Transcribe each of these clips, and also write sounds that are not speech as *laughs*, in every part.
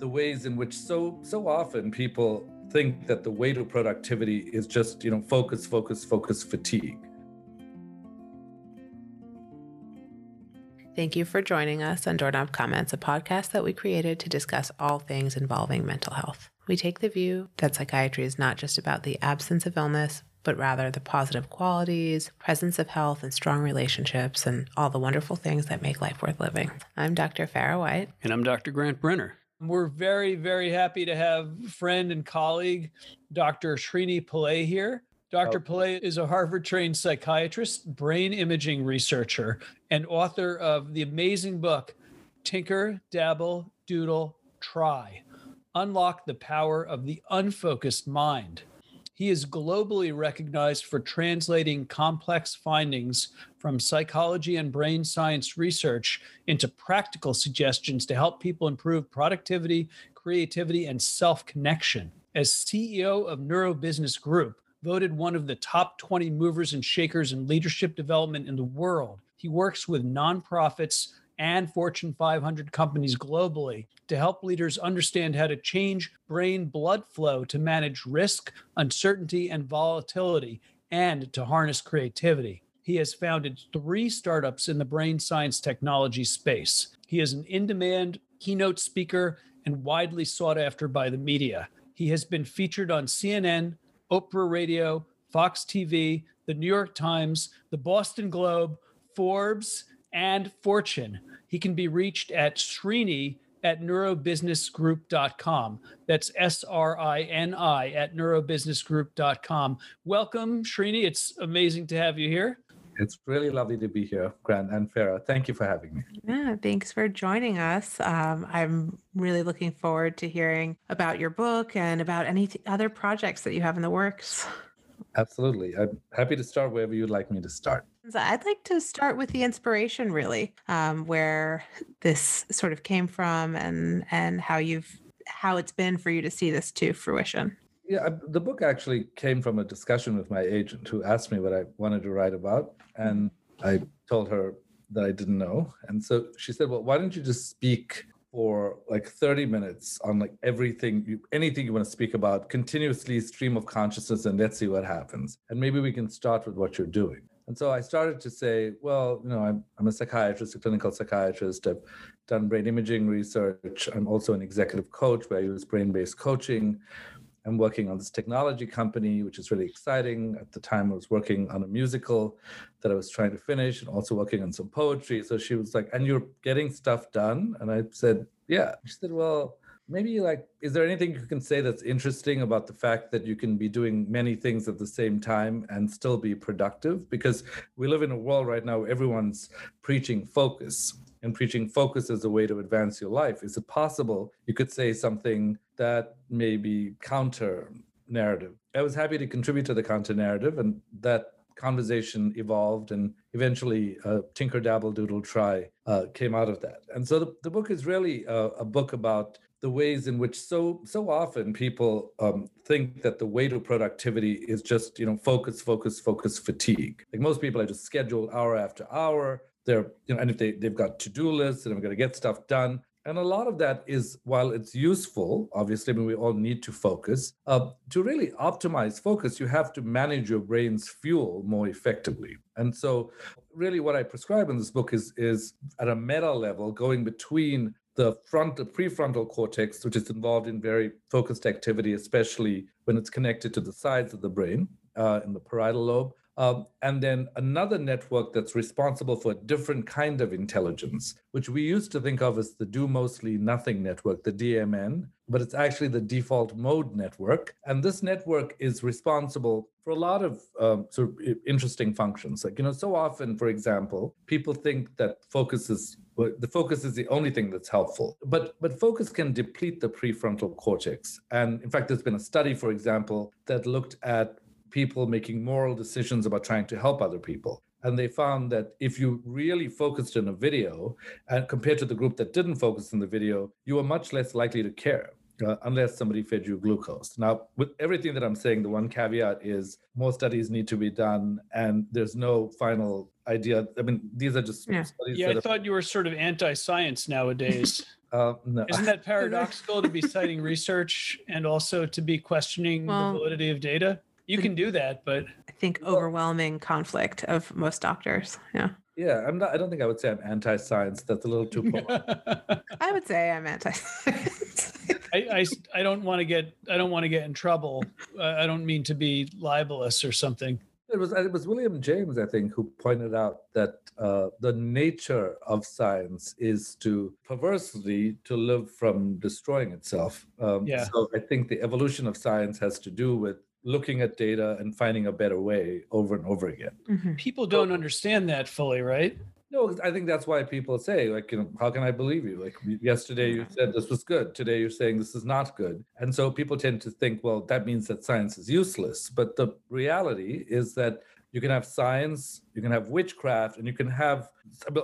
the ways in which so so often people think that the way to productivity is just you know focus focus focus fatigue Thank you for joining us on Doorknob Comments, a podcast that we created to discuss all things involving mental health. We take the view that psychiatry is not just about the absence of illness, but rather the positive qualities, presence of health, and strong relationships, and all the wonderful things that make life worth living. I'm Dr. Farah White. And I'm Dr. Grant Brenner. We're very, very happy to have friend and colleague Dr. Srini Pillay here. Dr. Oh. Pillay is a Harvard trained psychiatrist, brain imaging researcher, and author of the amazing book, Tinker, Dabble, Doodle, Try Unlock the Power of the Unfocused Mind. He is globally recognized for translating complex findings from psychology and brain science research into practical suggestions to help people improve productivity, creativity, and self connection. As CEO of Neurobusiness Group, voted one of the top 20 movers and shakers in leadership development in the world, he works with nonprofits and Fortune 500 companies globally to help leaders understand how to change brain blood flow to manage risk, uncertainty, and volatility, and to harness creativity. He has founded three startups in the brain science technology space. He is an in demand keynote speaker and widely sought after by the media. He has been featured on CNN, Oprah Radio, Fox TV, the New York Times, the Boston Globe, Forbes, and Fortune. He can be reached at Srini at neurobusinessgroup.com. That's S R I N I at neurobusinessgroup.com. Welcome, Srini. It's amazing to have you here. It's really lovely to be here, Grant and Farah. Thank you for having me. Yeah, thanks for joining us. Um, I'm really looking forward to hearing about your book and about any th- other projects that you have in the works. Absolutely. I'm happy to start wherever you'd like me to start. I'd like to start with the inspiration, really, um, where this sort of came from, and and how you've how it's been for you to see this to fruition. Yeah, the book actually came from a discussion with my agent, who asked me what I wanted to write about, and I told her that I didn't know, and so she said, "Well, why don't you just speak for like 30 minutes on like everything you, anything you want to speak about continuously stream of consciousness and let's see what happens and maybe we can start with what you're doing and so I started to say, well, you know, I'm, I'm a psychiatrist, a clinical psychiatrist. I've done brain imaging research. I'm also an executive coach where I use brain based coaching. I'm working on this technology company, which is really exciting. At the time, I was working on a musical that I was trying to finish and also working on some poetry. So she was like, And you're getting stuff done? And I said, Yeah. She said, Well, maybe like is there anything you can say that's interesting about the fact that you can be doing many things at the same time and still be productive because we live in a world right now where everyone's preaching focus and preaching focus as a way to advance your life is it possible you could say something that may be counter narrative i was happy to contribute to the counter narrative and that conversation evolved and eventually uh, tinker dabble doodle try uh, came out of that. And so the, the book is really a, a book about the ways in which so so often people um, think that the way to productivity is just you know focus focus focus fatigue. Like most people are just scheduled hour after hour. They're you know and if they, they've got to-do lists and i'm going to get stuff done and a lot of that is while it's useful obviously I mean, we all need to focus uh, to really optimize focus you have to manage your brain's fuel more effectively and so really what i prescribe in this book is is at a meta level going between the front, the prefrontal cortex, which is involved in very focused activity, especially when it's connected to the sides of the brain uh, in the parietal lobe. Um, and then another network that's responsible for a different kind of intelligence, which we used to think of as the do mostly nothing network, the DMN, but it's actually the default mode network. And this network is responsible for a lot of um, sort of interesting functions. Like, you know, so often, for example, people think that focus is the focus is the only thing that's helpful. But but focus can deplete the prefrontal cortex. And in fact, there's been a study, for example, that looked at people making moral decisions about trying to help other people. And they found that if you really focused in a video and compared to the group that didn't focus in the video, you were much less likely to care uh, unless somebody fed you glucose. Now, with everything that I'm saying, the one caveat is more studies need to be done, and there's no final idea. I mean, these are just yeah. studies. Yeah, I thought you were sort of anti-science nowadays. *laughs* Uh, no. Isn't that *laughs* paradoxical to be citing research and also to be questioning Well- the validity of data? You can do that, but I think overwhelming conflict of most doctors. Yeah. Yeah, I'm not. I don't think I would say I'm anti-science. That's a little too. *laughs* polite. I would say I'm anti-science. I, I, I don't want to get I don't want to get in trouble. I I don't mean to be libelous or something. It was it was William James, I think, who pointed out that uh, the nature of science is to perversely to live from destroying itself. Um, Yeah. So I think the evolution of science has to do with looking at data and finding a better way over and over again. Mhm. People don't understand that fully, right? No, I think that's why people say, like, you know, how can I believe you? Like yesterday you said this was good. Today you're saying this is not good. And so people tend to think, well, that means that science is useless. But the reality is that you can have science, you can have witchcraft, and you can have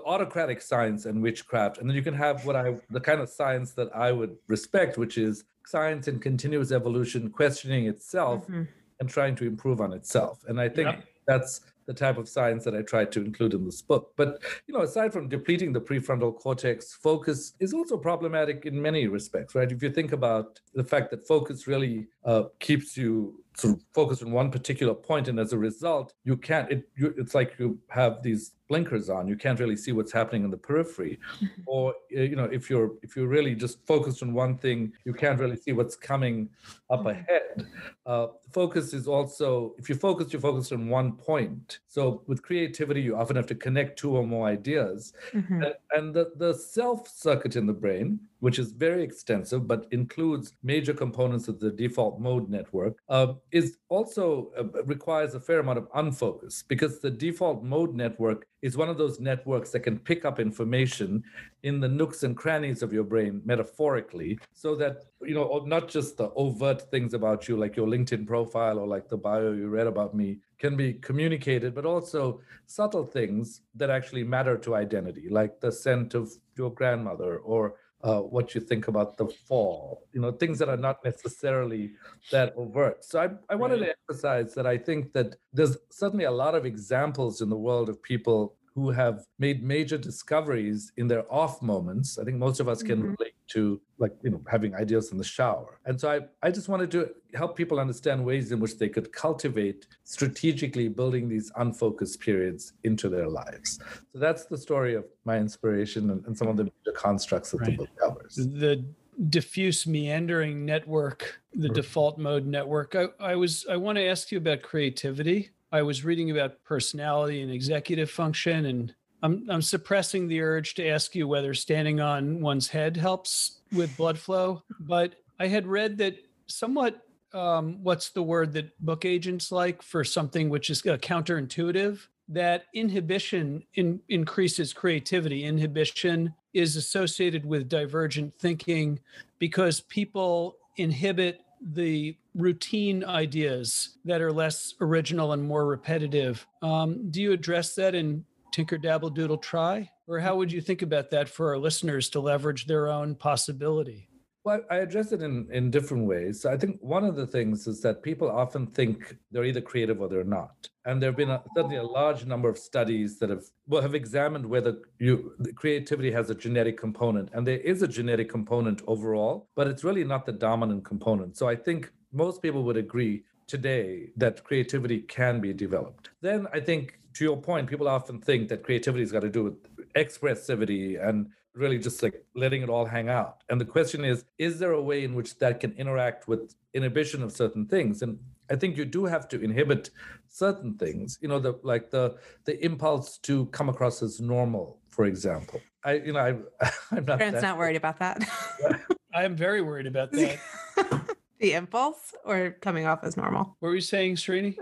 autocratic science and witchcraft. And then you can have what I, the kind of science that I would respect, which is science in continuous evolution, questioning itself Mhm. and trying to improve on itself. And I think Yep. that's the type of science that I tried to include in this book. But you know, aside from depleting the prefrontal cortex, focus is also problematic in many respects, right? If you think about the fact that focus really uh, keeps you sort of focused on one particular point, and as a result, you can't. It you, it's like you have these blinkers on. You can't really see what's happening in the periphery, *laughs* or uh, you know, if you're if you're really just focused on one thing, you can't really see what's coming up Mhm. ahead. Uh, focus is also if you focus, you're focused on one point. So with creativity, you often have to connect two or more ideas. Mhm. And, and the, the self circuit in the brain, which is very extensive but includes major components of the default mode network, uh, is also uh, requires a fair amount of unfocus because the default mode network is one of those networks that can pick up information in the nooks and crannies of your brain metaphorically so that you know not just the overt things about you like your linkedin profile or like the bio you read about me can be communicated but also subtle things that actually matter to identity like the scent of your grandmother or uh, what you think about the fall you know things that are not necessarily that overt. So i, I wanted to emphasize that i think that there's certainly a lot of examples in the world of people who have made major discoveries in their off moments. I think most of us can Mhm. relate to like, you know, having ideas in the shower. And so I, I just wanted to help people understand ways in which they could cultivate strategically building these unfocused periods into their lives. So that's the story of my inspiration and, and some of the major constructs that the book covers. the diffuse meandering network the Right. default mode network I, I was i want to ask you about creativity i was reading about personality and executive function and I'm, I'm suppressing the urge to ask you whether standing on one's head helps with blood flow but i had read that somewhat um, what's the word that book agents like for something which is uh, counterintuitive? That inhibition in, increases creativity. Inhibition is associated with divergent thinking because people inhibit the routine ideas that are less original and more repetitive. Um, do you address that in Tinker Dabble Doodle Try? Or how would you think about that for our listeners to leverage their own possibility? Well, I address it in, in different ways. I think one of the things is that people often think they're either creative or they're not. And there have been a, certainly a large number of studies that have well, have examined whether you creativity has a genetic component, and there is a genetic component overall, but it's really not the dominant component. So I think most people would agree today that creativity can be developed. Then I think to your point, people often think that creativity has got to do with expressivity and really just like letting it all hang out. And the question is, is there a way in which that can interact with inhibition of certain things? And I think you do have to inhibit certain things, you know, the like the the impulse to come across as normal, for example. I, you know, I, *laughs* I'm not. Grant's that- not worried about that. *laughs* I am very worried about that. *laughs* the impulse or coming off as normal. what were you saying, Srini?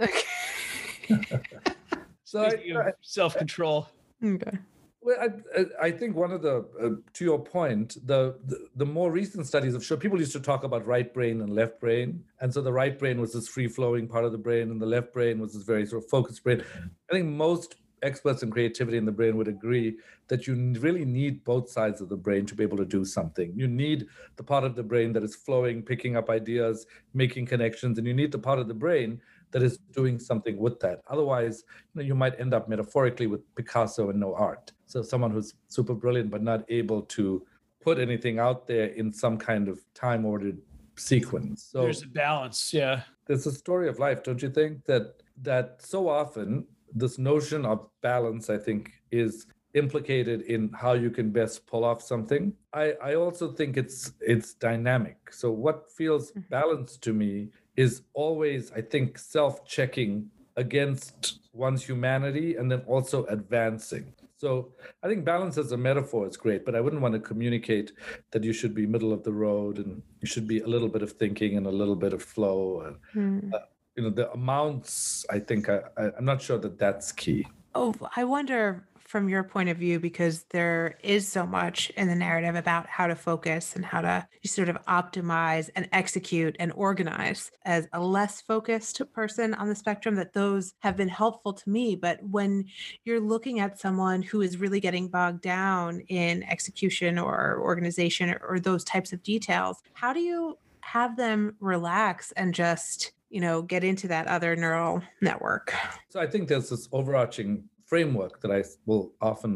So I, Speaking self-control. okay. Well, I, I- think one of the, uh, to your point, the, the the more recent studies have shown people used to talk about right brain and left brain, and so the right brain was this free flowing part of the brain, and the left brain was this very sort of focused brain. I think most experts in creativity in the brain would agree that you really need both sides of the brain to be able to do something. You need the part of the brain that is flowing, picking up ideas, making connections, and you need the part of the brain that is doing something with that. Otherwise, you know, you might end up metaphorically with Picasso and no art. So someone who's super brilliant but not able to put anything out there in some kind of time ordered sequence. So There's a balance. Yeah. there's a story of life, don't you think? That that so often this notion of balance, I think, is implicated in how you can best pull off something. I, I also think it's it's dynamic. So what feels Mhm. balanced to me is always, I think, self-checking against one's humanity and then also advancing. So I think balance as a metaphor is great, but I wouldn't want to communicate that you should be middle of the road and you should be a little bit of thinking and a little bit of flow. And, Hmm. you know, the amounts, I think, I, I, I'm not sure that that's key. Oh, I wonder from your point of view, because there is so much in the narrative about how to focus and how to sort of optimize and execute and organize as a less focused person on the spectrum, that those have been helpful to me. But when you're looking at someone who is really getting bogged down in execution or organization or, or those types of details, how do you have them relax and just, you know, get into that other neural network? So I think there's this overarching framework that I will often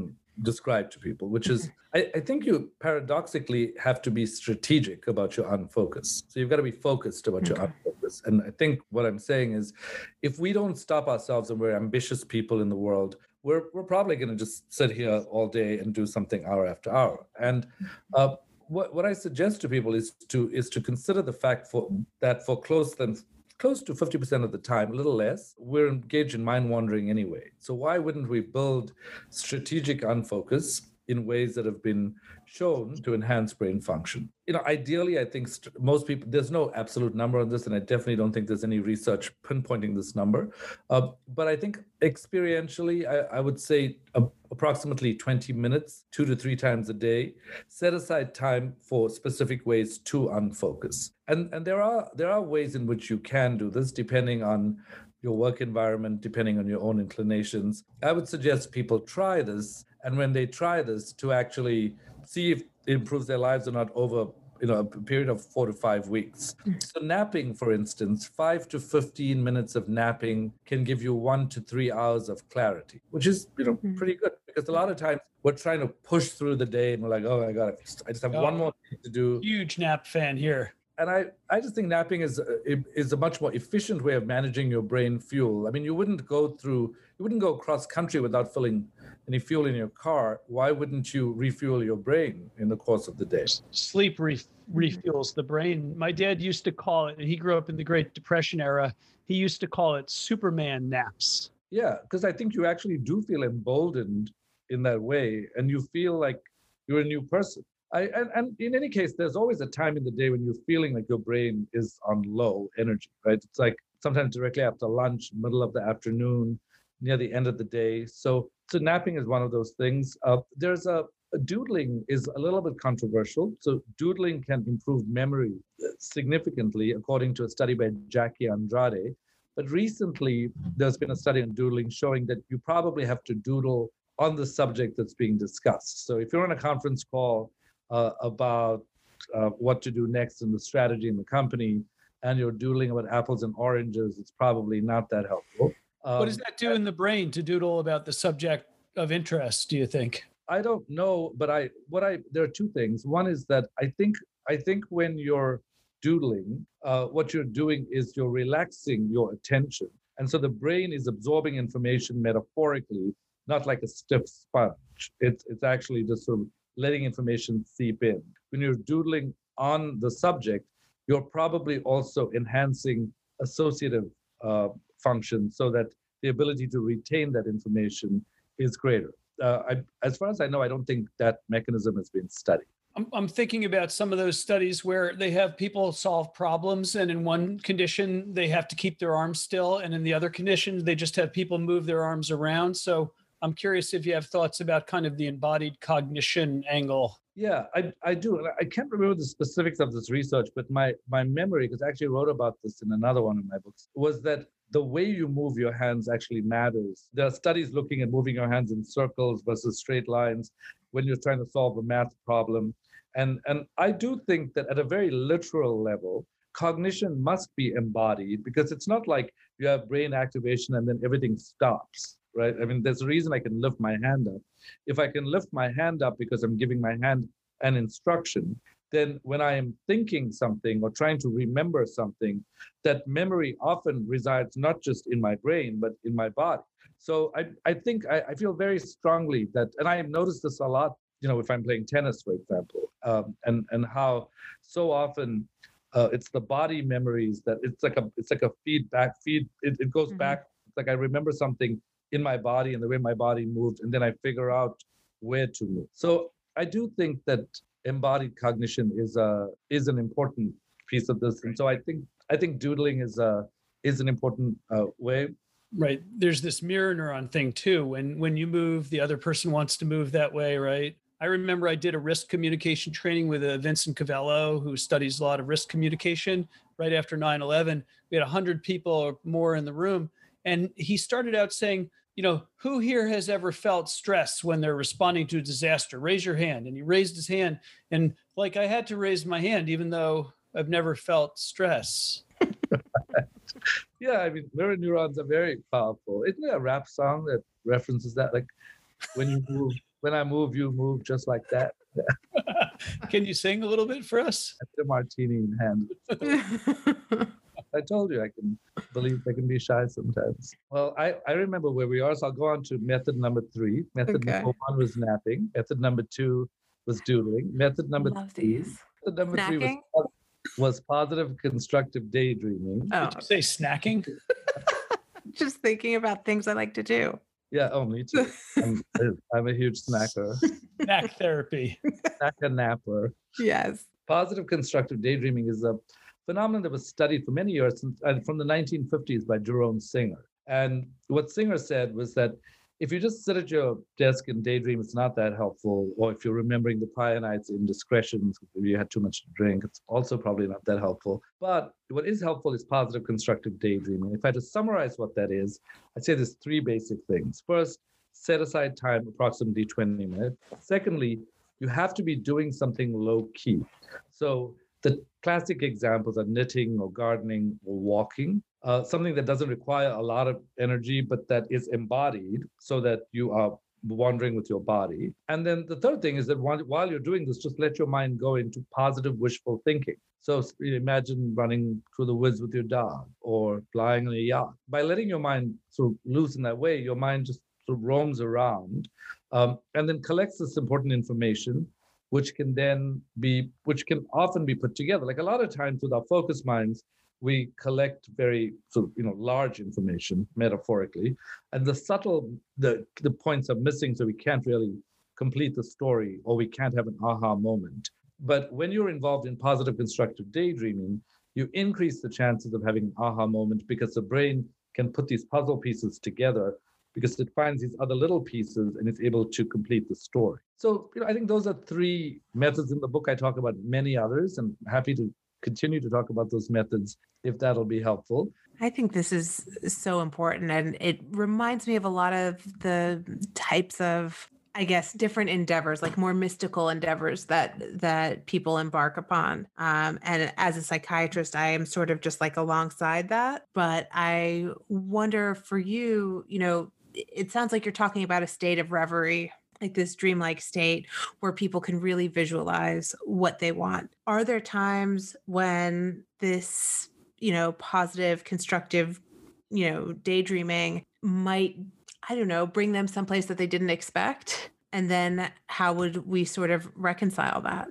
describe to people, which is I, I think you paradoxically have to be strategic about your unfocus. So you've got to be focused about your Okay. unfocus. And I think what I'm saying is if we don't stop ourselves and we're ambitious people in the world, we're, we're probably going to just sit here all day and do something hour after hour. And uh, what, what I suggest to people is to is to consider the fact for that for close than close to 50% of the time, a little less, we're engaged in mind wandering anyway. So why wouldn't we build strategic unfocus in ways that have been shown to enhance brain function? You know, ideally, I think st- most people, there's no absolute number on this, and I definitely don't think there's any research pinpointing this number. Uh, but I think experientially, I, I would say a, approximately 20 minutes, two to three times a day, set aside time for specific ways to unfocus. And, and there are there are ways in which you can do this depending on your work environment, depending on your own inclinations. I would suggest people try this, and when they try this, to actually see if it improves their lives or not over you know a period of four to five weeks. So napping, for instance, five to fifteen minutes of napping can give you one to three hours of clarity, which is you know Mhm. pretty good because a lot of times we're trying to push through the day and we're like, oh my god, I just have one Oh. more thing to do Huge nap fan here. and I, I just think napping is a- is a much more efficient way of managing your brain fuel. I mean, you wouldn't go through, you wouldn't go cross country without filling any fuel in your car. Why wouldn't you refuel your brain in the course of the day? Sleep re- refuels the brain. My dad used to call it, and he grew up in the Great Depression era. He used to call it Superman naps. Yeah, because I think you actually do feel emboldened in that way, and you feel like you're a new person. I, and, and in any case, there's always a time in the day when you're feeling like your brain is on low energy, right? It's like sometimes directly after lunch, middle of the afternoon, near the end of the day. So, so napping is one of those things. Uh, there's a, a doodling is a little bit controversial. So doodling can improve memory uh, significantly, according to a study by Jackie Andrade. But recently, there's been a study on doodling showing that you probably have to doodle on the subject that's being discussed. So if you're on a conference call uh, about uh, what to do next in the strategy in the company, and you're doodling about apples and oranges, it's probably not that helpful. What does Um, that do in the brain to doodle about the subject of interest, do you think? I don't know, but I what I there are two things. One is that I think I think when you're doodling, uh, what you're doing is you're relaxing your attention, and so the brain is absorbing information metaphorically, not like a stiff sponge. It's it's actually just sort of letting information seep in. When you're doodling on the subject, you're probably also enhancing associative uh, function so that the ability to retain that information is greater uh, I, as far as I know, I don't think that mechanism has been studied. I'm, I'm thinking about some of those studies where they have people solve problems, and in one condition, they have to keep their arms still, and in the other condition, they just have people move their arms around. So I'm curious if you have thoughts about kind of the embodied cognition angle. Yeah, I, I do. I can't remember the specifics of this research, but my, my memory, because I actually wrote about this in another one of my books, was that the way you move your hands actually matters. There are studies looking at moving your hands in circles versus straight lines when you're trying to solve a math problem. And, and I do think that at a very literal level, cognition must be embodied because it's not like you have brain activation and then everything stops, right? I mean, there's a reason I can lift my hand up. If I can lift my hand up because I'm giving my hand an instruction, then when I am thinking something or trying to remember something, that memory often resides not just in my brain, but in my body. So I, I think I, I feel very strongly that, and I have noticed this a lot, you know, if I'm playing tennis, for example, um, and, and how so often uh, it's the body memories that it's like a, it's like a feedback feed. It, it goes mm-hmm. back. It's like I remember something in my body and the way my body moved, and then I figure out where to move. So I do think that embodied cognition is a is an important piece of this, and so I think I think doodling is a is an important uh, way. Right. There's this mirror neuron thing too. When when you move, the other person wants to move that way, right? I remember I did a risk communication training with uh, Vincent Covello, who studies a lot of risk communication. Right after 9/11, we had 100 people or more in the room, and he started out saying, you know, who here has ever felt stress when they're responding to a disaster? Raise your hand. And he raised his hand. And like I had to raise my hand, even though I've never felt stress. *laughs* yeah, I mean, mirror neurons are very powerful. Isn't there a rap song that references that? Like, when you move, when I move, you move just like that. *laughs* Can you sing a little bit for us? The martini in hand. *laughs* I told you I can believe I can be shy sometimes. Well, I, I remember where we are, so I'll go on to method number three. Method okay. number one was napping. Method number two was doodling. Method number Love three. These. Method number Snacking? three was, was positive constructive daydreaming. Oh. Did you say snacking? *laughs* Just thinking about things I like to do. Yeah, oh, me too. I'm, I'm a huge snacker. *laughs* Snack therapy. Snack a napper. Yes. Positive constructive daydreaming is a phenomenon that was studied for many years uh, from the 1950s by Jerome Singer. And what Singer said was that if you just sit at your desk and daydream, it's not that helpful. Or if you're remembering the prior night's indiscretions, if you had too much to drink, it's also probably not that helpful. But what is helpful is positive constructive daydreaming. If I had to summarize what that is, I'd say there's three basic things. First, set aside time, approximately 20 minutes. Secondly, you have to be doing something low key. So the classic examples are knitting or gardening or walking, uh, something that doesn't require a lot of energy, but that is embodied so that you are wandering with your body. And then the third thing is that while you're doing this, just let your mind go into positive wishful thinking. So imagine running through the woods with your dog or flying on a yacht. By letting your mind sort of loose in that way, your mind just sort of roams around um, and then collects this important information which can then be which can often be put together. Like a lot of times with our focus minds we collect very sort of you know large information metaphorically and the subtle the the points are missing so we can't really complete the story or we can't have an aha moment. But when you're involved in positive constructive daydreaming you increase the chances of having an aha moment because the brain can put these puzzle pieces together because it finds these other little pieces and it's able to complete the story. So, you know, I think those are three methods in the book. I talk about many others and happy to continue to talk about those methods if that'll be helpful. I think this is so important and it reminds me of a lot of the types of I guess different endeavors, like more mystical endeavors that that people embark upon. Um, and as a psychiatrist, I am sort of just like alongside that. But I wonder for you, you know, it sounds like you're talking about a state of reverie like this dreamlike state where people can really visualize what they want. Are there times when this, you know, positive, constructive, you know, daydreaming might, I don't know, bring them someplace that they didn't expect? And then how would we sort of reconcile that?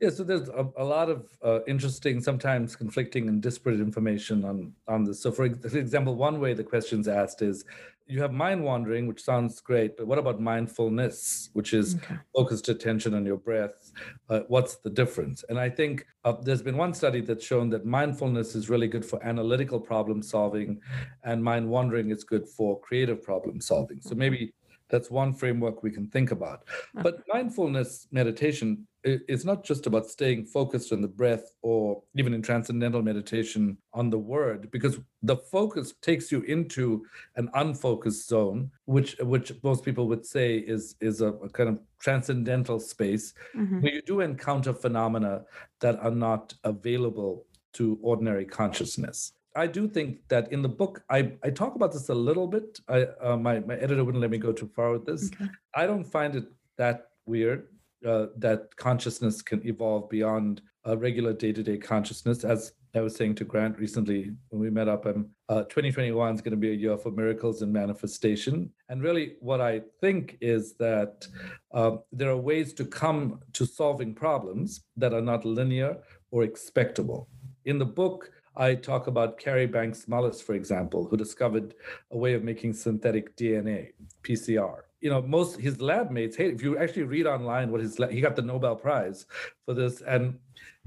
Yeah, so there's a, a lot of uh, interesting, sometimes conflicting and disparate information on on this. So, for, for example, one way the question's asked is, you have mind wandering, which sounds great, but what about mindfulness, which is okay. focused attention on your breath? Uh, what's the difference? And I think uh, there's been one study that's shown that mindfulness is really good for analytical problem solving, and mind wandering is good for creative problem solving. So maybe that's one framework we can think about. But mindfulness meditation is not just about staying focused on the breath or even in transcendental meditation on the word, because the focus takes you into an unfocused zone, which which most people would say is is a, a kind of transcendental space mm-hmm. where you do encounter phenomena that are not available to ordinary consciousness. I do think that in the book, I, I talk about this a little bit. I uh, my my editor wouldn't let me go too far with this. Okay. I don't find it that weird uh, that consciousness can evolve beyond a regular day-to-day consciousness as I was saying to Grant recently when we met up, um, uh, 2021 is going to be a year for miracles and manifestation. And really, what I think is that uh, there are ways to come to solving problems that are not linear or expectable. In the book, I talk about Kary Banks Mullis, for example, who discovered a way of making synthetic DNA, PCR. You know, most his lab mates, hey, if you actually read online what his he got the Nobel Prize for this, and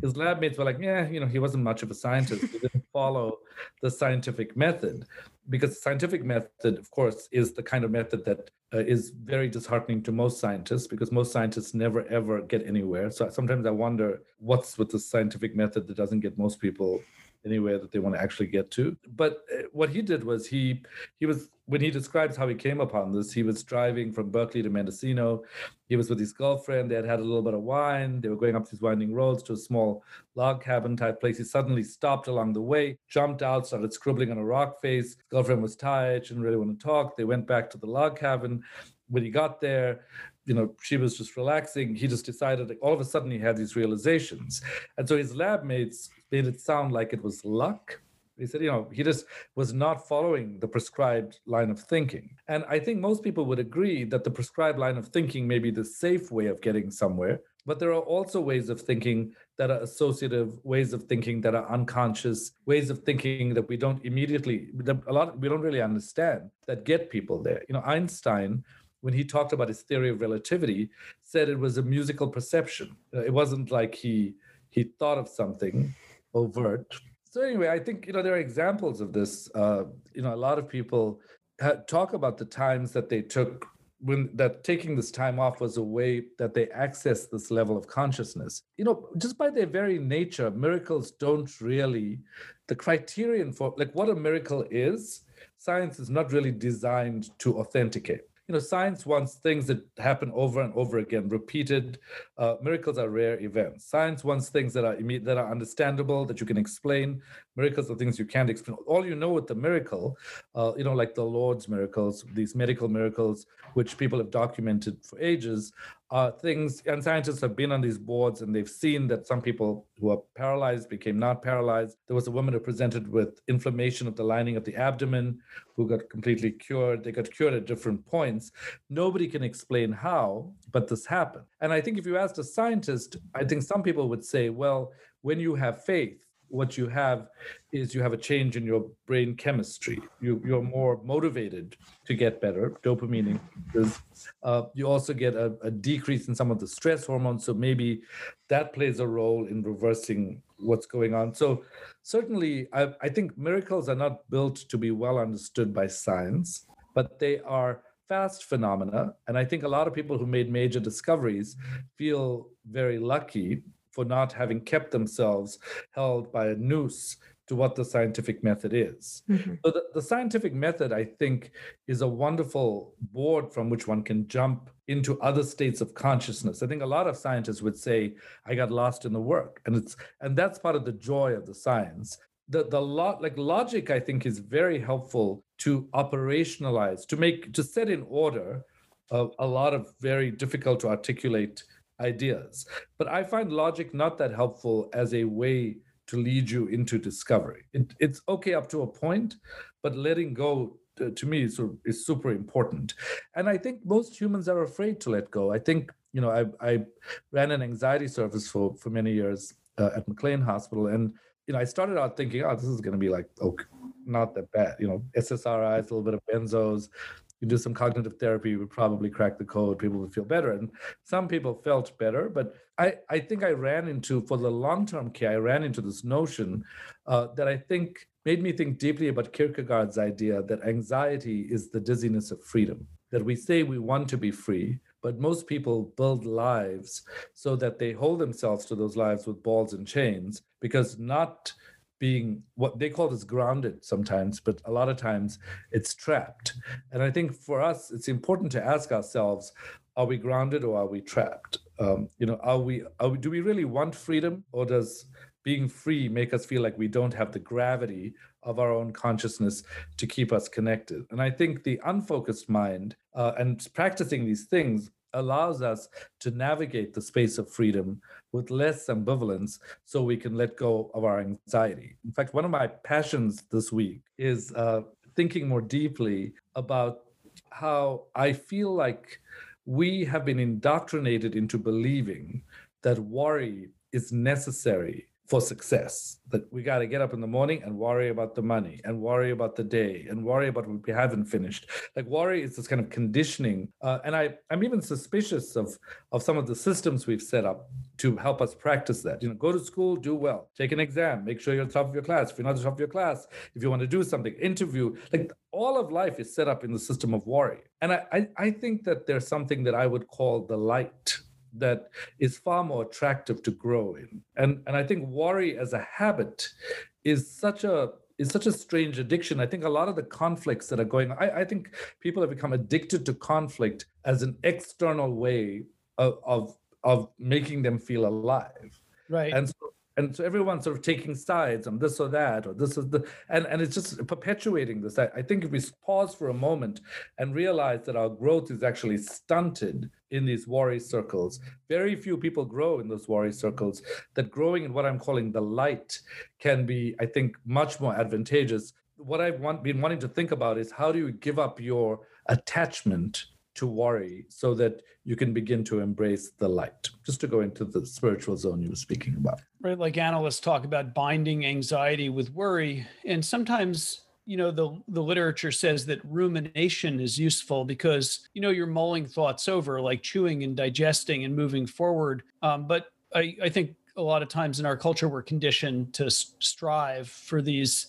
his lab mates were like, yeah, you know, he wasn't much of a scientist. He didn't *laughs* follow the scientific method because the scientific method, of course, is the kind of method that uh, is very disheartening to most scientists because most scientists never ever get anywhere. So sometimes I wonder what's with the scientific method that doesn't get most people anywhere that they want to actually get to. But uh, what he did was he he was when he describes how he came upon this, he was driving from Berkeley to Mendocino. He was with his girlfriend. They had had a little bit of wine. They were going up these winding roads to a small log cabin type place. He suddenly stopped along the way, jumped out, started scribbling on a rock face. His girlfriend was tired. She didn't really want to talk. They went back to the log cabin. When he got there, you know, she was just relaxing. He just decided, like, all of a sudden, he had these realizations. And so his lab mates made it sound like it was luck. He said, you know, he just was not following the prescribed line of thinking. And I think most people would agree that the prescribed line of thinking may be the safe way of getting somewhere. But there are also ways of thinking that are associative, ways of thinking that are unconscious, ways of thinking that we don't immediately, a lot, we don't really understand that get people there. You know, Einstein when he talked about his theory of relativity, said it was a musical perception. It wasn't like he he thought of something overt. So anyway, I think you know there are examples of this. Uh, you know, a lot of people talk about the times that they took when that taking this time off was a way that they access this level of consciousness you know just by their very nature miracles don't really the criterion for like what a miracle is science is not really designed to authenticate know, science wants things that happen over and over again, repeated. Uh, miracles are rare events. Science wants things that are that are understandable, that you can explain. Miracles are things you can't explain. All you know with the miracle, uh, you know, like the Lourdes miracles, these medical miracles, which people have documented for ages, uh, things, and scientists have been on these boards and they've seen that some people who are paralyzed became not paralyzed. There was a woman who presented with inflammation of the lining of the abdomen who got completely cured. They got cured at different points. Nobody can explain how, but this happened. And I think if you asked a scientist, I think some people would say, well, when you have faith, what you have is you have a change in your brain chemistry. You, you're more motivated to get better. Dopamine is. Uh, you also get a, a, decrease in some of the stress hormones. So maybe that plays a role in reversing what's going on. So certainly, I, I think miracles are not built to be well understood by science, but they are fast phenomena. And I think a lot of people who made major discoveries feel very lucky for not having kept themselves held by a noose to what the scientific method is. Mm-hmm. So the, the, scientific method, I think, is a wonderful board from which one can jump into other states of consciousness. I think a lot of scientists would say, I got lost in the work. And it's and that's part of the joy of the science. The the lot like logic, I think, is very helpful to operationalize, to make to set in order a, a lot of very difficult to articulate ideas. But I find logic not that helpful as a way to lead you into discovery. It, it's okay up to a point, but letting go to, to me is, is super important. And I think most humans are afraid to let go. I think, you know, I, I ran an anxiety service for, for many years uh, at McLean Hospital. And, you know, I started out thinking, oh, this is going to be like, okay, not that bad. You know, SSRIs, a little bit of benzos, you do some cognitive therapy, you would probably crack the code. People would feel better. And some people felt better. But I, I think I ran into, for the long term care, I ran into this notion uh, that I think made me think deeply about Kierkegaard's idea that anxiety is the dizziness of freedom. That we say we want to be free, but most people build lives so that they hold themselves to those lives with balls and chains because not being what they call this grounded sometimes, but a lot of times it's trapped. And I think for us, it's important to ask ourselves, are we grounded or are we trapped? Um, you know, are we, are we, do we really want freedom or does being free make us feel like we don't have the gravity of our own consciousness to keep us connected? And I think the unfocused mind uh, and practicing these things allows us to navigate the space of freedom with less ambivalence so we can let go of our anxiety. In fact, one of my passions this week is uh, thinking more deeply about how I feel like we have been indoctrinated into believing that worry is necessary for success that we got to get up in the morning and worry about the money and worry about the day and worry about what we haven't finished. Like worry is this kind of conditioning uh, and i i'm even suspicious of of some of the systems we've set up to help us practice that. You know go to school do well. Take an exam. Make sure you're top of your class. If you're not top of your class if you want to do something interview. Like all of life is set up in the system of worry. And i i, I think that there's something that i would call the light that is far more attractive to grow in. And and I think worry as a habit is such a is such a strange addiction. I think a lot of the conflicts that are going on, I, I think people have become addicted to conflict as an external way of, of of making them feel alive. Right. And so and so everyone's sort of taking sides on this or that or this is the and and it's just perpetuating this. I, I, think if we pause for a moment and realize that our growth is actually stunted in these worry circles very few people grow in those worry circles that growing in what i'm calling the light can be i think much more advantageous. What i've want, been wanting to think about is how do you give up your attachment to worry so that you can begin to embrace the light. Just to go into the spiritual zone you were speaking about. Right like analysts talk about binding anxiety with worry and sometimes you know the the literature says that rumination is useful because you know you're mulling thoughts over like chewing and digesting and moving forward. Um, but I, I think a lot of times in our culture we're conditioned to strive for these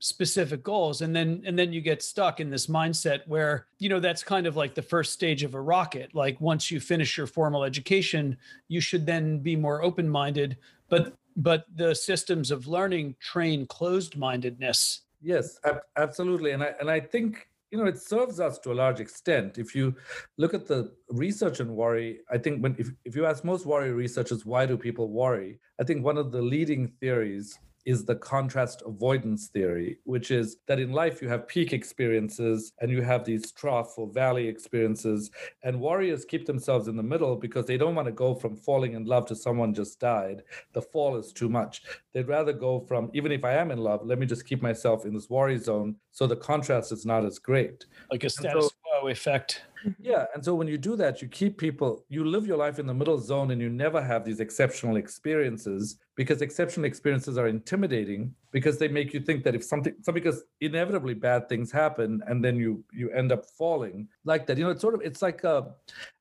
specific goals. And then and then you get stuck in this mindset where you know that's kind of like the first stage of a rocket. Like once you finish your formal education you should then be more open minded but but the systems of learning train closed mindedness yes ab- absolutely. And i and i think you know it serves us to a large extent. If you look at the research on worry i think when if, if you ask most worry researchers why do people worry? I think one of the leading theories is the contrast avoidance theory, which is that in life you have peak experiences and you have these trough or valley experiences. And warriors keep themselves in the middle because they don't want to go from falling in love to someone just died. The fall is too much. They'd rather go from, even if I am in love, let me just keep myself in this worry zone so the contrast is not as great. Like a status so, effect. Yeah. And so when you do that, you keep people, you live your life in the middle zone and you never have these exceptional experiences because exceptional experiences are intimidating because they make you think that if something, so because inevitably bad things happen and then you you end up falling like that. You know, it's sort of, it's like, a,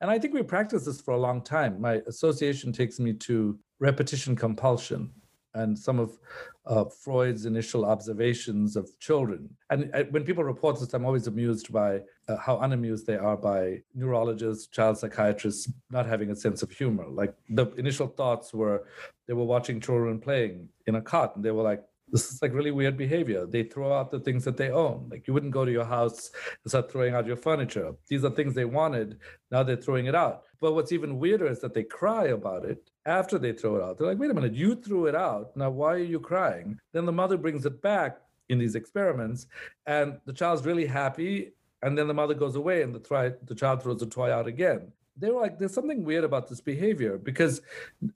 and I think we practice this for a long time. My association takes me to repetition compulsion and some of uh, Freud's initial observations of children. And uh, when people report this, I'm always amused by uh, how unamused they are by neurologists, child psychiatrists not having a sense of humor. Like the initial thoughts were they were watching children playing in a cot and they were like, this is like really weird behavior. They throw out the things that they own. Like you wouldn't go to your house and start throwing out your furniture. These are things they wanted. Now they're throwing it out. But what's even weirder is that they cry about it after they throw it out. They're like, wait a minute, you threw it out. Now, why are you crying? Then the mother brings it back in these experiments, and the child's really happy. And then the mother goes away, and the, try, the child throws the toy out again. They were like, there's something weird about this behavior because,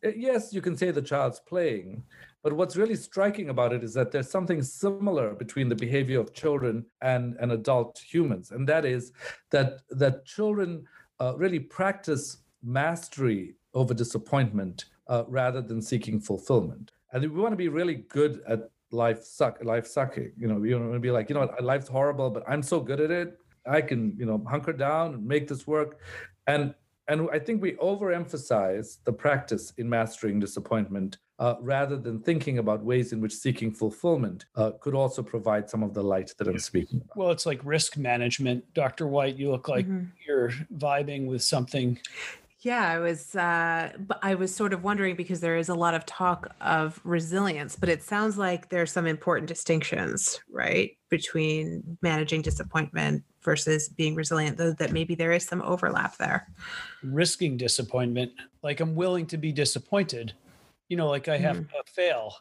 eh, yes, you can say the child's playing, but what's really striking about it is that there's something similar between the behavior of children and, and adult humans, and that is that that children uh, really practice mastery over disappointment uh, rather than seeking fulfillment. And we want to be really good at life suck life sucking. You know, we want to be like, you know, life's horrible, but I'm so good at it. I can, you know, hunker down and make this work. And and I think we overemphasize the practice in mastering disappointment uh, rather than thinking about ways in which seeking fulfillment uh, could also provide some of the light that I'm speaking about. Well, it's like risk management. Dr. White, you look like mm-hmm. you're vibing with something yeah, I was uh I was sort of wondering because there is a lot of talk of resilience, but it sounds like there's some important distinctions, right? Between managing disappointment versus being resilient, though that maybe there is some overlap there. Risking disappointment, like I'm willing to be disappointed. You know, like I have mm-hmm. to fail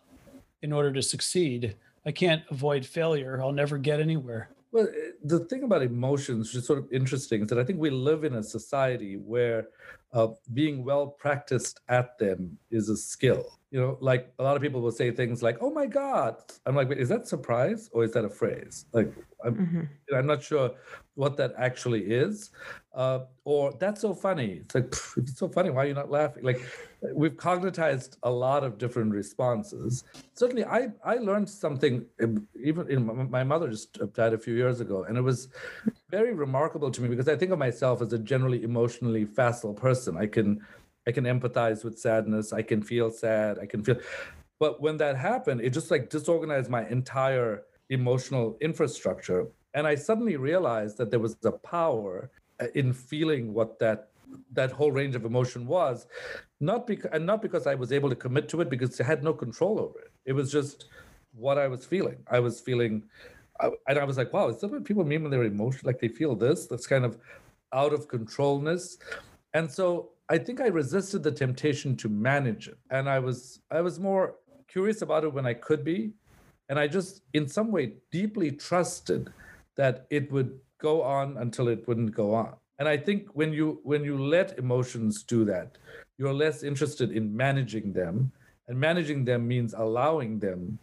in order to succeed. I can't avoid failure. I'll never get anywhere. Well, eh, the thing about emotions, which is sort of interesting, is that I think we live in a society where uh, being well practiced at them is a skill. You know, like a lot of people will say things like, "Oh my God!" I'm like, "Wait, "Is that surprise or is that a phrase?" Like, I'm, mm-hmm. I'm not sure what that actually is. Uh, or that's so funny. It's like, it's so funny. Why are you not laughing? Like, we've cognitized a lot of different responses. Certainly, I I learned something. Even in my mother just died a few years ago, and it was very remarkable to me because I think of myself as a generally emotionally facile person. I can I can empathize with sadness. I can feel sad. I can feel, but when that happened, it just like disorganized my entire emotional infrastructure. And I suddenly realized that there was a power uh, in feeling what that that whole range of emotion was not because and not because i was able to commit to it because i had no control over it it was just what i was feeling i was feeling I, and i was like wow is that what people mean when they're emotional like they feel this that's kind of out of controlness and so i think i resisted the temptation to manage it and i was i was more curious about it when i could be and i just in some way deeply trusted that it would go on until it wouldn't go on. And i think when you when you let emotions do that you're less interested in managing them and managing them means allowing them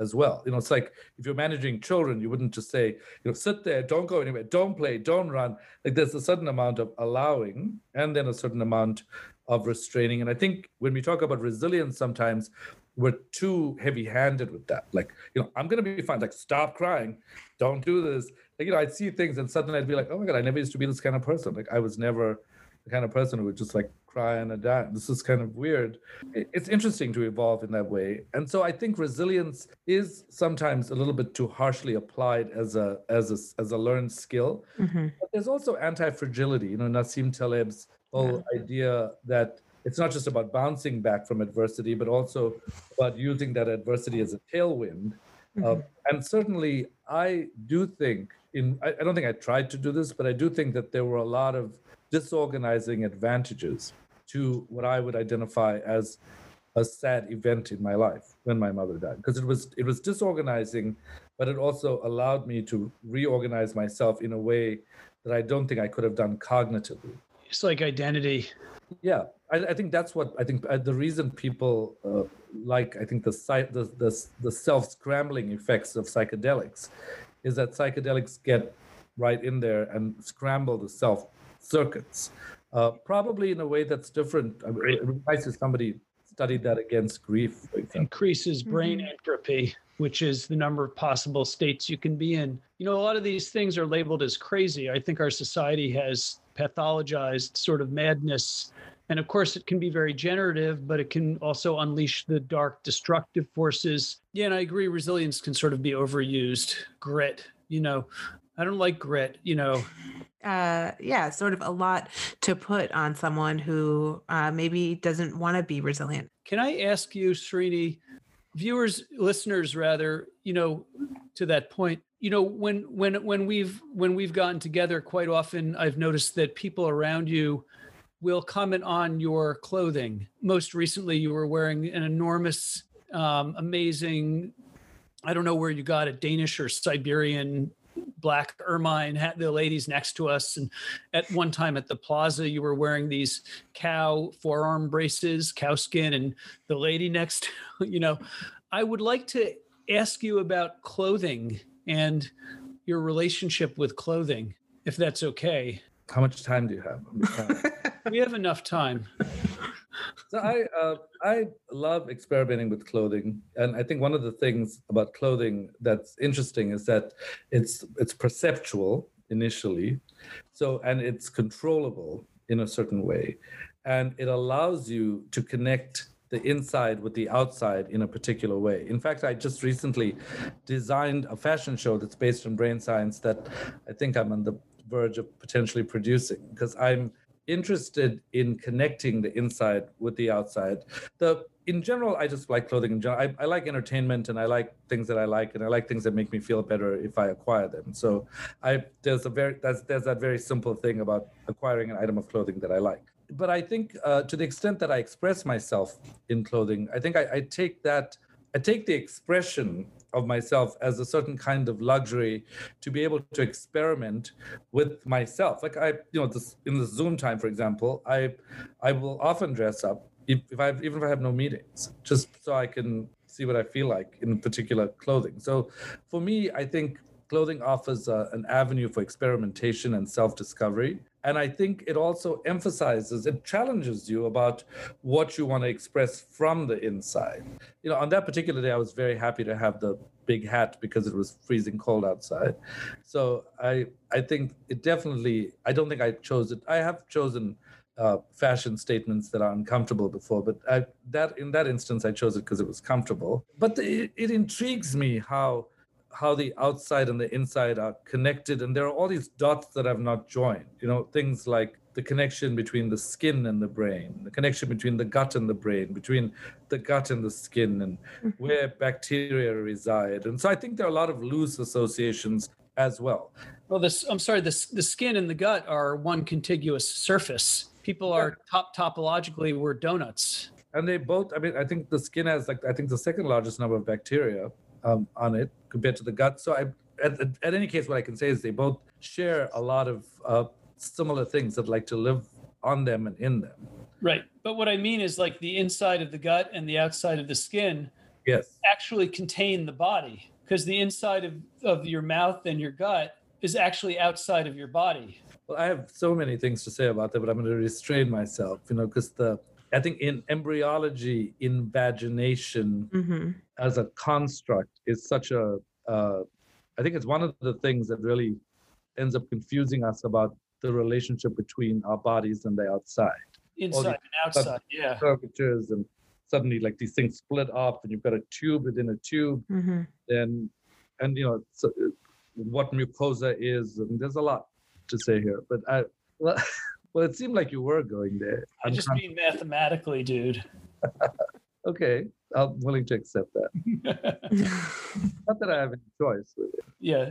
as well. You know it's like if you're managing children you wouldn't just say you know sit there don't go anywhere don't play don't run. Like there's a certain amount of allowing and then a certain amount of restraining. And i think when we talk about resilience sometimes we're too heavy-handed with that. Like you know i'm going to be fine like stop crying don't do this. Like, you know, I'd see things and suddenly I'd be like, oh my God, I never used to be this kind of person. Like I was never the kind of person who would just like cry and a dance. This is kind of weird. It's interesting to evolve in that way. And so I think resilience is sometimes a little bit too harshly applied as a as a as a learned skill. Mm-hmm. But there's also anti-fragility. You know, Nassim Taleb's whole yeah. idea that it's not just about bouncing back from adversity, but also about using that adversity as a tailwind. Mm-hmm. Uh, and certainly, I do think in I, I don't think I tried to do this, but I do think that there were a lot of disorganizing advantages to what I would identify as a sad event in my life when my mother died because it was it was disorganizing but it also allowed me to reorganize myself in a way that I don't think I could have done cognitively. It's like identity. Yeah, I, I think that's what I think. Uh, the reason people uh, like I think the, the the the self scrambling effects of psychedelics is that psychedelics get right in there and scramble the self circuits, uh, probably in a way that's different. I mean, it reminds me somebody studied that against grief. Increases brain mm-hmm. entropy, which is the number of possible states you can be in. You know, a lot of these things are labeled as crazy. I think our society has pathologized sort of madness. And of course, it can be very generative, but it can also unleash the dark, destructive forces. Yeah, and I agree, resilience can sort of be overused. Grit, you know, I don't like grit, you know. Uh, yeah, sort of a lot to put on someone who uh, maybe doesn't want to be resilient. Can I ask you, Srini, viewers, listeners, rather, you know, to that point, you know, when when when we've when we've gotten together, quite often I've noticed that people around you will comment on your clothing. Most recently, you were wearing an enormous, um, amazing. I don't know where you got it, Danish or Siberian black ermine hat the ladies next to us and at one time at the plaza you were wearing these cow forearm braces cow skin and the lady next *laughs* you know. I would like to ask you about clothing and your relationship with clothing if that's okay. How much time do you have *laughs* we have enough time. So I uh, I love experimenting with clothing, and I think one of the things about clothing that's interesting is that it's it's perceptual initially, so and it's controllable in a certain way, and it allows you to connect the inside with the outside in a particular way. In fact, I just recently designed a fashion show that's based on brain science that I think I'm on the verge of potentially producing because I'm interested in connecting the inside with the outside. The in general, I just like clothing in general. I, I, like entertainment and I like things that I like and I like things that make me feel better if I acquire them. So I there's a very that's there's that very simple thing about acquiring an item of clothing that I like. But I think uh, to the extent that I express myself in clothing, I think I, I take that I take the expression of myself as a certain kind of luxury to be able to experiment with myself. Like I, you know, this in the Zoom time, for example, I I will often dress up if, if I even if I have no meetings, just so I can see what I feel like in particular clothing. So for me, I think clothing offers uh, an avenue for experimentation and self-discovery and i think it also emphasizes it challenges you about what you want to express from the inside. You know on that particular day i was very happy to have the big hat because it was freezing cold outside. So i i think it definitely i don't think i chose it. I have chosen uh, fashion statements that are uncomfortable before, but I, that in that instance I chose it because it was comfortable. But the, it, it intrigues me how how the outside and the inside are connected. And there are all these dots that i've not joined you know things like the connection between the skin and the brain the connection between the gut and the brain between the gut and the skin and mm-hmm. where bacteria reside. And so i think there are a lot of loose associations as well. Well this i'm sorry the, the skin and the gut are one contiguous surface. People are top topologically we're donuts. And they both i mean i think the skin has like i think the second largest number of bacteria um, on it compared to the gut. So I, at, at, any case, what I can say is they both share a lot of uh, similar things that like to live on them and in them. Right. But what I mean is like the inside of the gut and the outside of the skin yes. actually contain the body because the inside of, of your mouth and your gut is actually outside of your body. Well, I have so many things to say about that, but I'm going to restrain myself, you know, because the I think in embryology, invagination mm-hmm. as a construct is such a. Uh, I think it's one of the things that really ends up confusing us about the relationship between our bodies and the outside. Inside and outside, yeah. Curvatures and suddenly like these things split off and you've got a tube within a tube. Mm-hmm. Then, and you know, so, what mucosa is, and there's a lot to say here, but I. *laughs* Well, Well, it seemed like you were going there. I just mean mathematically, dude. *laughs* okay, I'm willing to accept that. *laughs* Not that I have any choice with it. Yeah.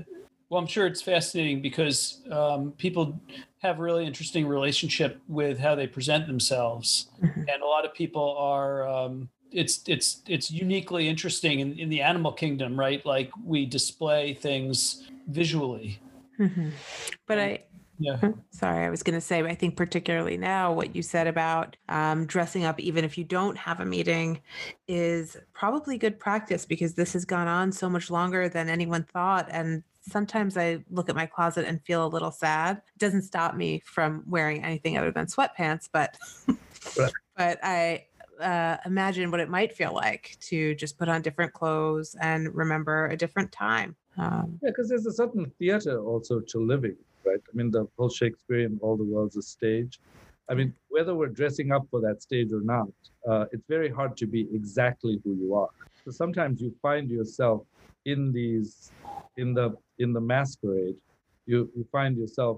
Well, I'm sure it's fascinating because um, people have a really interesting relationship with how they present themselves, mm-hmm. and a lot of people are. Um, it's it's it's uniquely interesting in, in the animal kingdom, right? Like we display things visually. Mm-hmm. But I yeah. Sorry, I was going to say, I think particularly now, what you said about um, dressing up, even if you don't have a meeting, is probably good practice because this has gone on so much longer than anyone thought. And sometimes I look at my closet and feel a little sad. It doesn't stop me from wearing anything other than sweatpants, but *laughs* but I uh, imagine what it might feel like to just put on different clothes and remember a different time. Um, yeah, because there's a certain theater also to living right? I mean, the whole Shakespearean All the World's a Stage. I mean, whether we're dressing up for that stage or not, uh, it's very hard to be exactly who you are. So sometimes you find yourself in these, in the in the masquerade. You you find yourself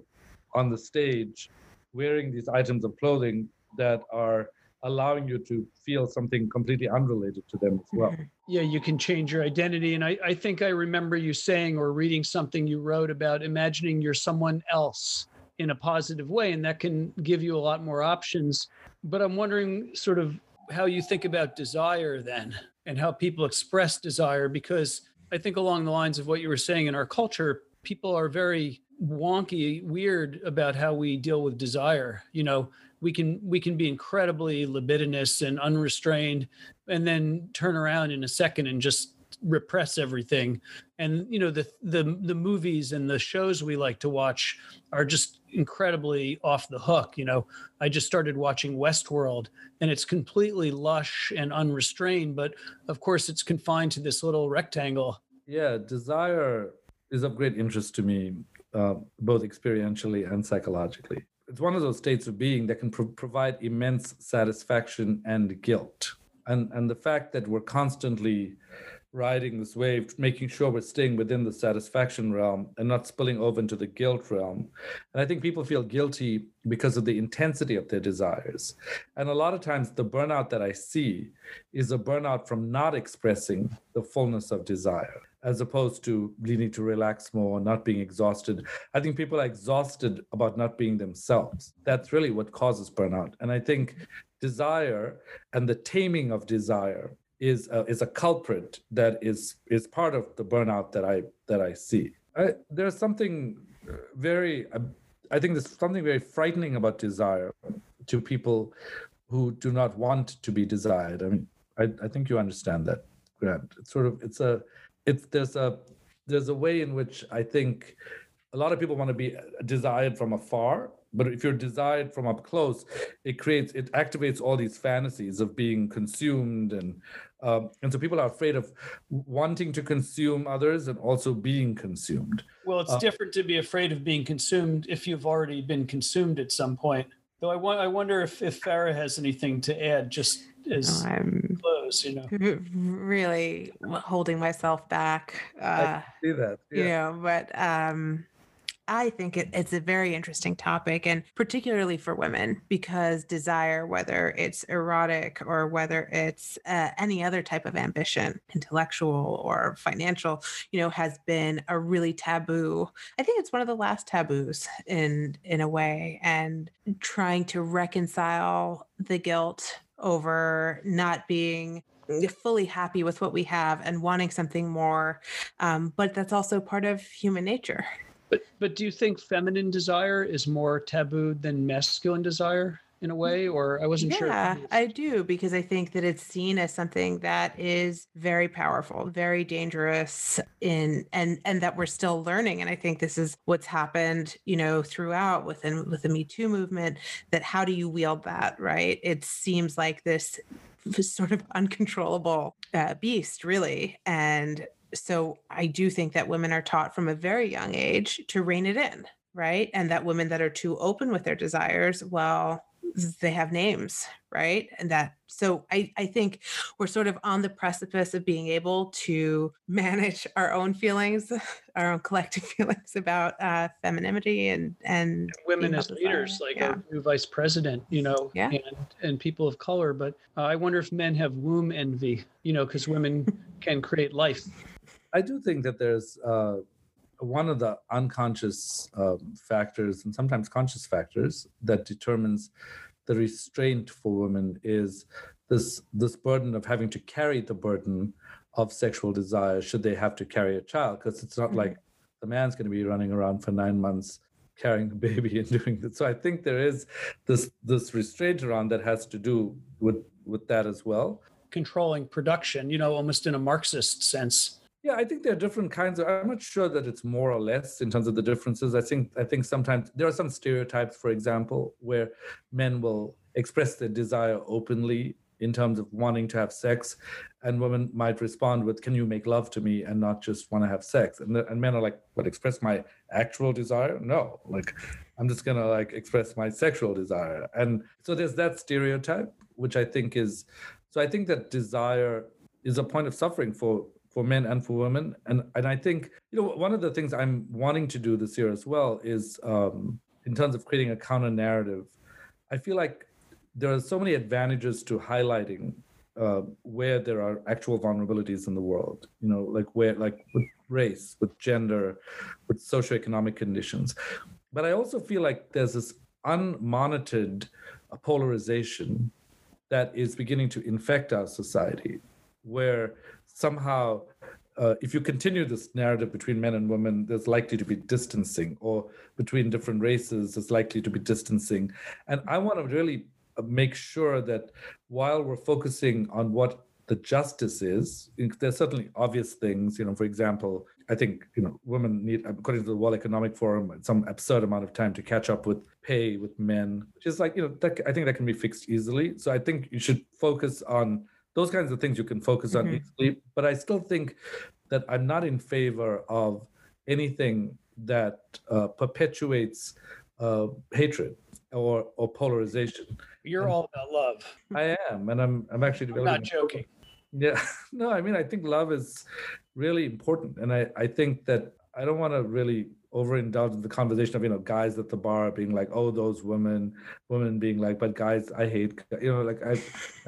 on the stage, wearing these items of clothing that are allowing you to feel something completely unrelated to them as well. Yeah, you can change your identity. And I, I think I remember you saying or reading something you wrote about imagining you're someone else in a positive way, and that can give you a lot more options. But I'm wondering sort of how you think about desire then and how people express desire, because I think along the lines of what you were saying in our culture, people are very wonky, weird about how we deal with desire. You know, we can we can be incredibly libidinous and unrestrained and then turn around in a second and just repress everything. And you know the the the movies and the shows we like to watch are just incredibly off the hook. You know i just started watching westworld and it's completely lush and unrestrained but of course it's confined to this little rectangle. Yeah desire is of great interest to me uh, both experientially and psychologically it's one of those states of being that can pro- provide immense satisfaction and guilt. And, and the fact that we're constantly riding this wave, making sure we're staying within the satisfaction realm and not spilling over into the guilt realm. And I think people feel guilty because of the intensity of their desires. And a lot of times, the burnout that I see is a burnout from not expressing the fullness of desire as opposed to needing to relax more, not being exhausted. I think people are exhausted about not being themselves. That's really what causes burnout. And I think desire and the taming of desire is a, is a culprit that is is part of the burnout that I that I see. I, there's something very I think there's something very frightening about desire to people who do not want to be desired. I mean, I, I think you understand that, Grant. It's sort of it's a it's there's a there's a way in which I think a lot of people want to be desired from afar but if you're desired from up close it creates it activates all these fantasies of being consumed and um, and so people are afraid of wanting to consume others and also being consumed. Well it's uh, different to be afraid of being consumed if you've already been consumed at some point. Though i want i wonder if if farah has anything to add just as I'm close, you know. Really holding myself back. Uh, I see that. Yeah. You know, but um I think it, it's a very interesting topic, and particularly for women, because desire, whether it's erotic or whether it's uh, any other type of ambition, intellectual or financial, you know, has been a really taboo. I think it's one of the last taboos in in a way, and trying to reconcile the guilt over not being fully happy with what we have and wanting something more. Um, but that's also part of human nature. But but do you think feminine desire is more tabooed than masculine desire in a way? Or I wasn't yeah, sure. Yeah, I do because I think that it's seen as something that is very powerful, very dangerous in and and that we're still learning. And I think this is what's happened, you know, throughout within with the Me Too movement, that how do you wield that, right? It seems like this *laughs* sort of uncontrollable uh, beast really and so I do think that women are taught from a very young age to rein it in, right? And that women that are too open with their desires, well, they have names, right? And that so I, I think we're sort of on the precipice of being able to *laughs* manage our own feelings, *laughs* our own collective *laughs* feelings about uh, femininity and and women as leaders, like yeah. a new vice president, you know, yeah. and and people of color. But uh, I wonder if men have womb envy, you know, because women can create life I do think that there's uh, one of the unconscious um, factors and sometimes conscious factors that determines the restraint for women is this this burden of having to carry the burden of sexual desire should they have to carry a child because it's not mm-hmm. like the man's going to be running around for nine months carrying the baby *laughs* and doing that so i think there is this this restraint around that has to do with with that as well controlling production you know almost in a marxist sense yeah, I think there are different kinds of. I'm not sure that it's more or less in terms of the differences. I think I think sometimes there are some stereotypes, for example, where men will express their desire openly in terms of wanting to have sex, and women might respond with, "Can you make love to me?" and not just want to have sex. And the, and men are like, "What? Express my actual desire? No, like I'm just gonna like express my sexual desire." And so there's that stereotype, which I think is. So I think that desire is a point of suffering for for men and for women. And and I think you know one of the things I'm wanting to do this year as well is um, in terms of creating a counter narrative. I feel like there are so many advantages to highlighting uh, where there are actual vulnerabilities in the world. You know, like where like with race, with gender, with socioeconomic conditions. But I also feel like there's this unmonitored polarization that is beginning to infect our society, where somehow uh, if you continue this narrative between men and women, there's likely to be distancing, or between different races, there's likely to be distancing. And I want to really uh, make sure that while we're focusing on what the justice is, there's certainly obvious things. You know, for example, I think you know women need, according to the World Economic Forum, some absurd amount of time to catch up with pay with men, which is like you know that, I think that can be fixed easily. So I think you should focus on those kinds of things you can focus on mm-hmm. easily. But I still think that I'm not in favor of anything that uh, perpetuates uh, hatred or or polarization. You're and all about love. I am, and I'm I'm actually I'm not joking. Yeah, *laughs* no, I mean I think love is really important, and I I think that I don't want to really overindulge in the conversation of you know guys at the bar being like oh those women women being like but guys i hate you know like i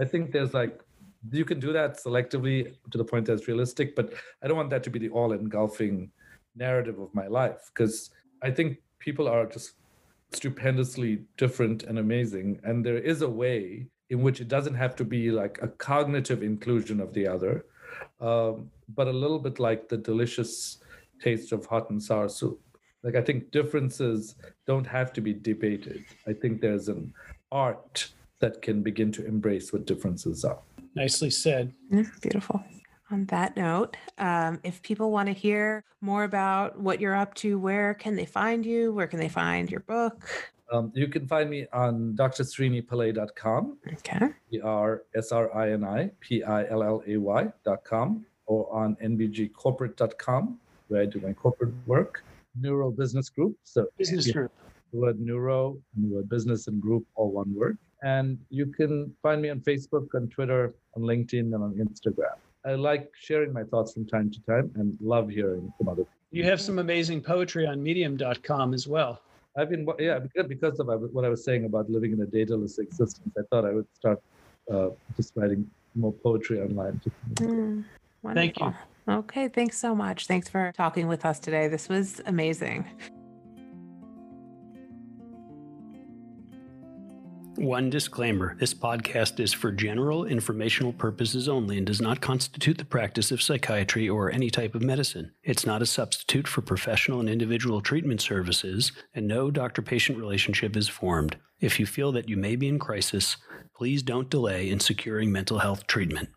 i think there's like you can do that selectively to the point that's realistic but i don't want that to be the all engulfing narrative of my life because i think people are just stupendously different and amazing and there is a way in which it doesn't have to be like a cognitive inclusion of the other, um, but a little bit like the delicious taste of hot and sour soup. Like I think differences don't have to be debated. I think there's an art that can begin to embrace what differences are. Nicely said. beautiful. On that note, um, if people want to hear more about what you're up to, where can they find you? Where can they find your book? Um, you can find me on drsrinipillay.com. Okay. E R S R I N I P I L L A Y.com or on nbgcorporate.com, where I do my corporate work. Neuro Business Group. So Business yeah, group. the word neuro and the word business and group, all one word. And you can find me on Facebook, on Twitter, on LinkedIn, and on Instagram. I like sharing my thoughts from time to time and love hearing from other people. You have some amazing poetry on medium.com as well. I've been, yeah, because- because of what I was saying about living in a dataless existence, I thought I would start uh, just writing more poetry online. Mm, Thank you. Okay, thanks so much. Thanks for talking with us today. This was amazing. One disclaimer this podcast is for general informational purposes only and does not constitute the practice of psychiatry or any type of medicine. It's not a substitute for professional and individual treatment services, and no doctor patient relationship is formed. If you feel that you may be in crisis, please don't delay in securing mental health treatment.